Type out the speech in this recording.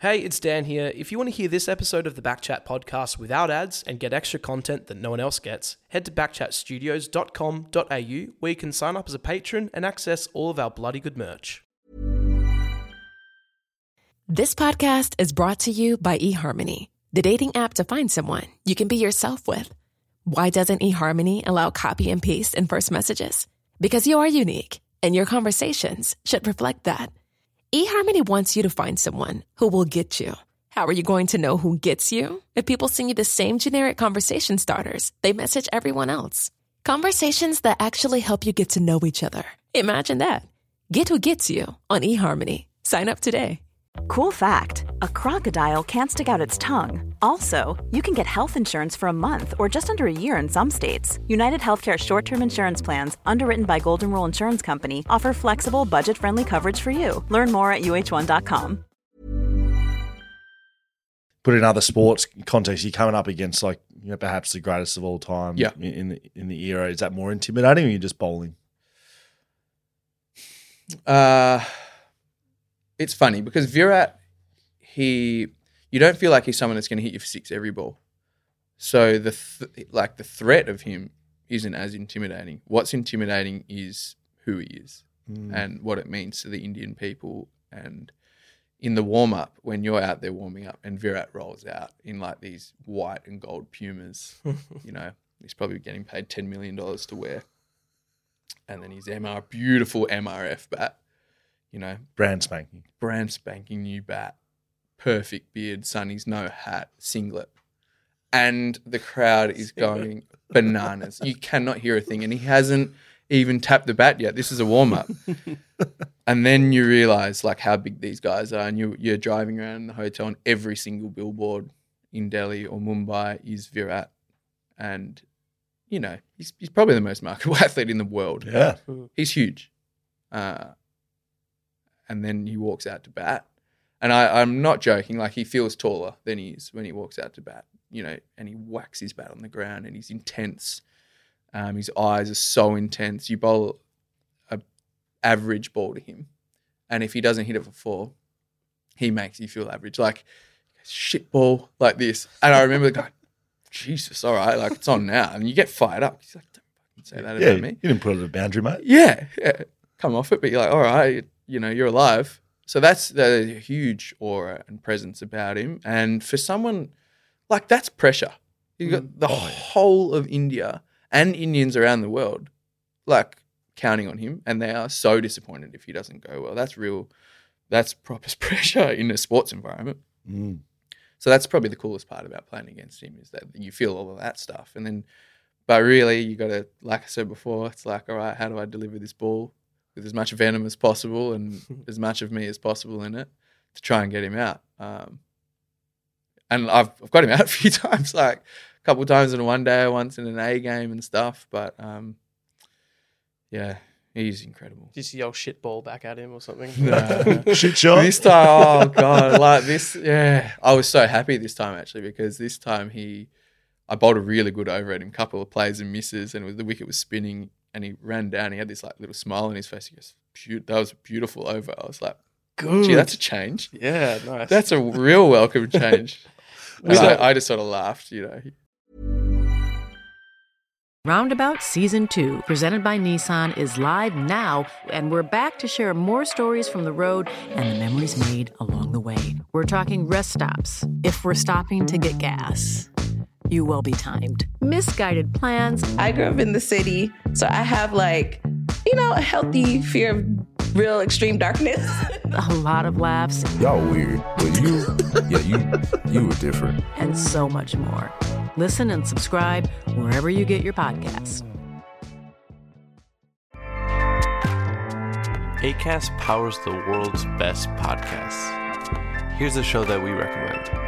Hey, it's Dan here. If you want to hear this episode of the Backchat podcast without ads and get extra content that no one else gets, head to backchatstudios.com.au where you can sign up as a patron and access all of our bloody good merch. This podcast is brought to you by eHarmony, the dating app to find someone you can be yourself with. Why doesn't eHarmony allow copy and paste in first messages? Because you are unique, and your conversations should reflect that. eHarmony wants you to find someone who will get you. How are you going to know who gets you? If people send you the same generic conversation starters, they message everyone else. Conversations that actually help you get to know each other. Imagine that. Get who gets you on eHarmony. Sign up today. Cool fact a crocodile can't stick out its tongue. Also, you can get health insurance for a month or just under a year in some states. United Healthcare short term insurance plans, underwritten by Golden Rule Insurance Company, offer flexible, budget friendly coverage for you. Learn more at uh1.com. Put in other sports context, you're coming up against like you know, perhaps the greatest of all time Yeah. in, in the in the era. Is that more intimidating or are you just bowling? Uh, it's funny because Virat, he, you don't feel like he's someone that's going to hit you for six every ball. So the th- like the threat of him isn't as intimidating. What's intimidating is who he is mm. and what it means to the Indian people. And in the warm up, when you're out there warming up, and Virat rolls out in like these white and gold pumas, you know, he's probably getting paid ten million dollars to wear. And then his MR, beautiful MRF bat, you know, Brand spanking. brand spanking new bat, perfect beard, sunnies, no hat, singlet. And the crowd is going bananas. You cannot hear a thing. And he hasn't even tapped the bat yet. This is a warm up. and then you realize like how big these guys are. And you, you're driving around the hotel, and every single billboard in Delhi or Mumbai is Virat. And, you know, he's, he's probably the most marketable athlete in the world. Yeah. He's huge. Uh, and then he walks out to bat. And I, I'm not joking, like he feels taller than he is when he walks out to bat, you know, and he whacks his bat on the ground and he's intense. Um, his eyes are so intense. You bowl a average ball to him. And if he doesn't hit it for four, he makes you feel average. Like shit ball like this. And I remember going, Jesus, all right, like it's on now. And you get fired up. He's like, don't say that Yeah, about you didn't put it at a boundary, mate. Yeah, yeah. Come off it, but you're like, all right, you know, you're alive. So that's the huge aura and presence about him. And for someone like that's pressure. You've got the whole of India and Indians around the world, like counting on him, and they are so disappointed if he doesn't go well. That's real. That's proper pressure in a sports environment. Mm. So that's probably the coolest part about playing against him is that you feel all of that stuff. And then, but really, you got to, like I said before, it's like, all right, how do I deliver this ball with as much venom as possible and as much of me as possible in it to try and get him out? Um, and I've, I've got him out a few times, like a couple of times in a one day, once in an A game and stuff. But um, yeah, he's incredible. Just yell shit ball back at him or something. Nah. Shit shot. This time, oh god, like this, yeah. I was so happy this time actually because this time he, I bowled a really good over at him, couple of plays and misses, and the wicket was spinning, and he ran down. He had this like little smile on his face. He goes, that was a beautiful over." I was like, Good. "Gee, that's a change. yeah, nice. That's a real welcome change." And Was I, I just sort of laughed, you know. Roundabout Season 2, presented by Nissan, is live now, and we're back to share more stories from the road and the memories made along the way. We're talking rest stops, if we're stopping to get gas. You will be timed. Misguided plans, I grew up in the city, so I have like, you know, a healthy fear of real extreme darkness. a lot of laughs, Y'all weird, but you, yeah, you, you were different. and so much more. Listen and subscribe wherever you get your podcasts. ACAST powers the world's best podcasts. Here's a show that we recommend.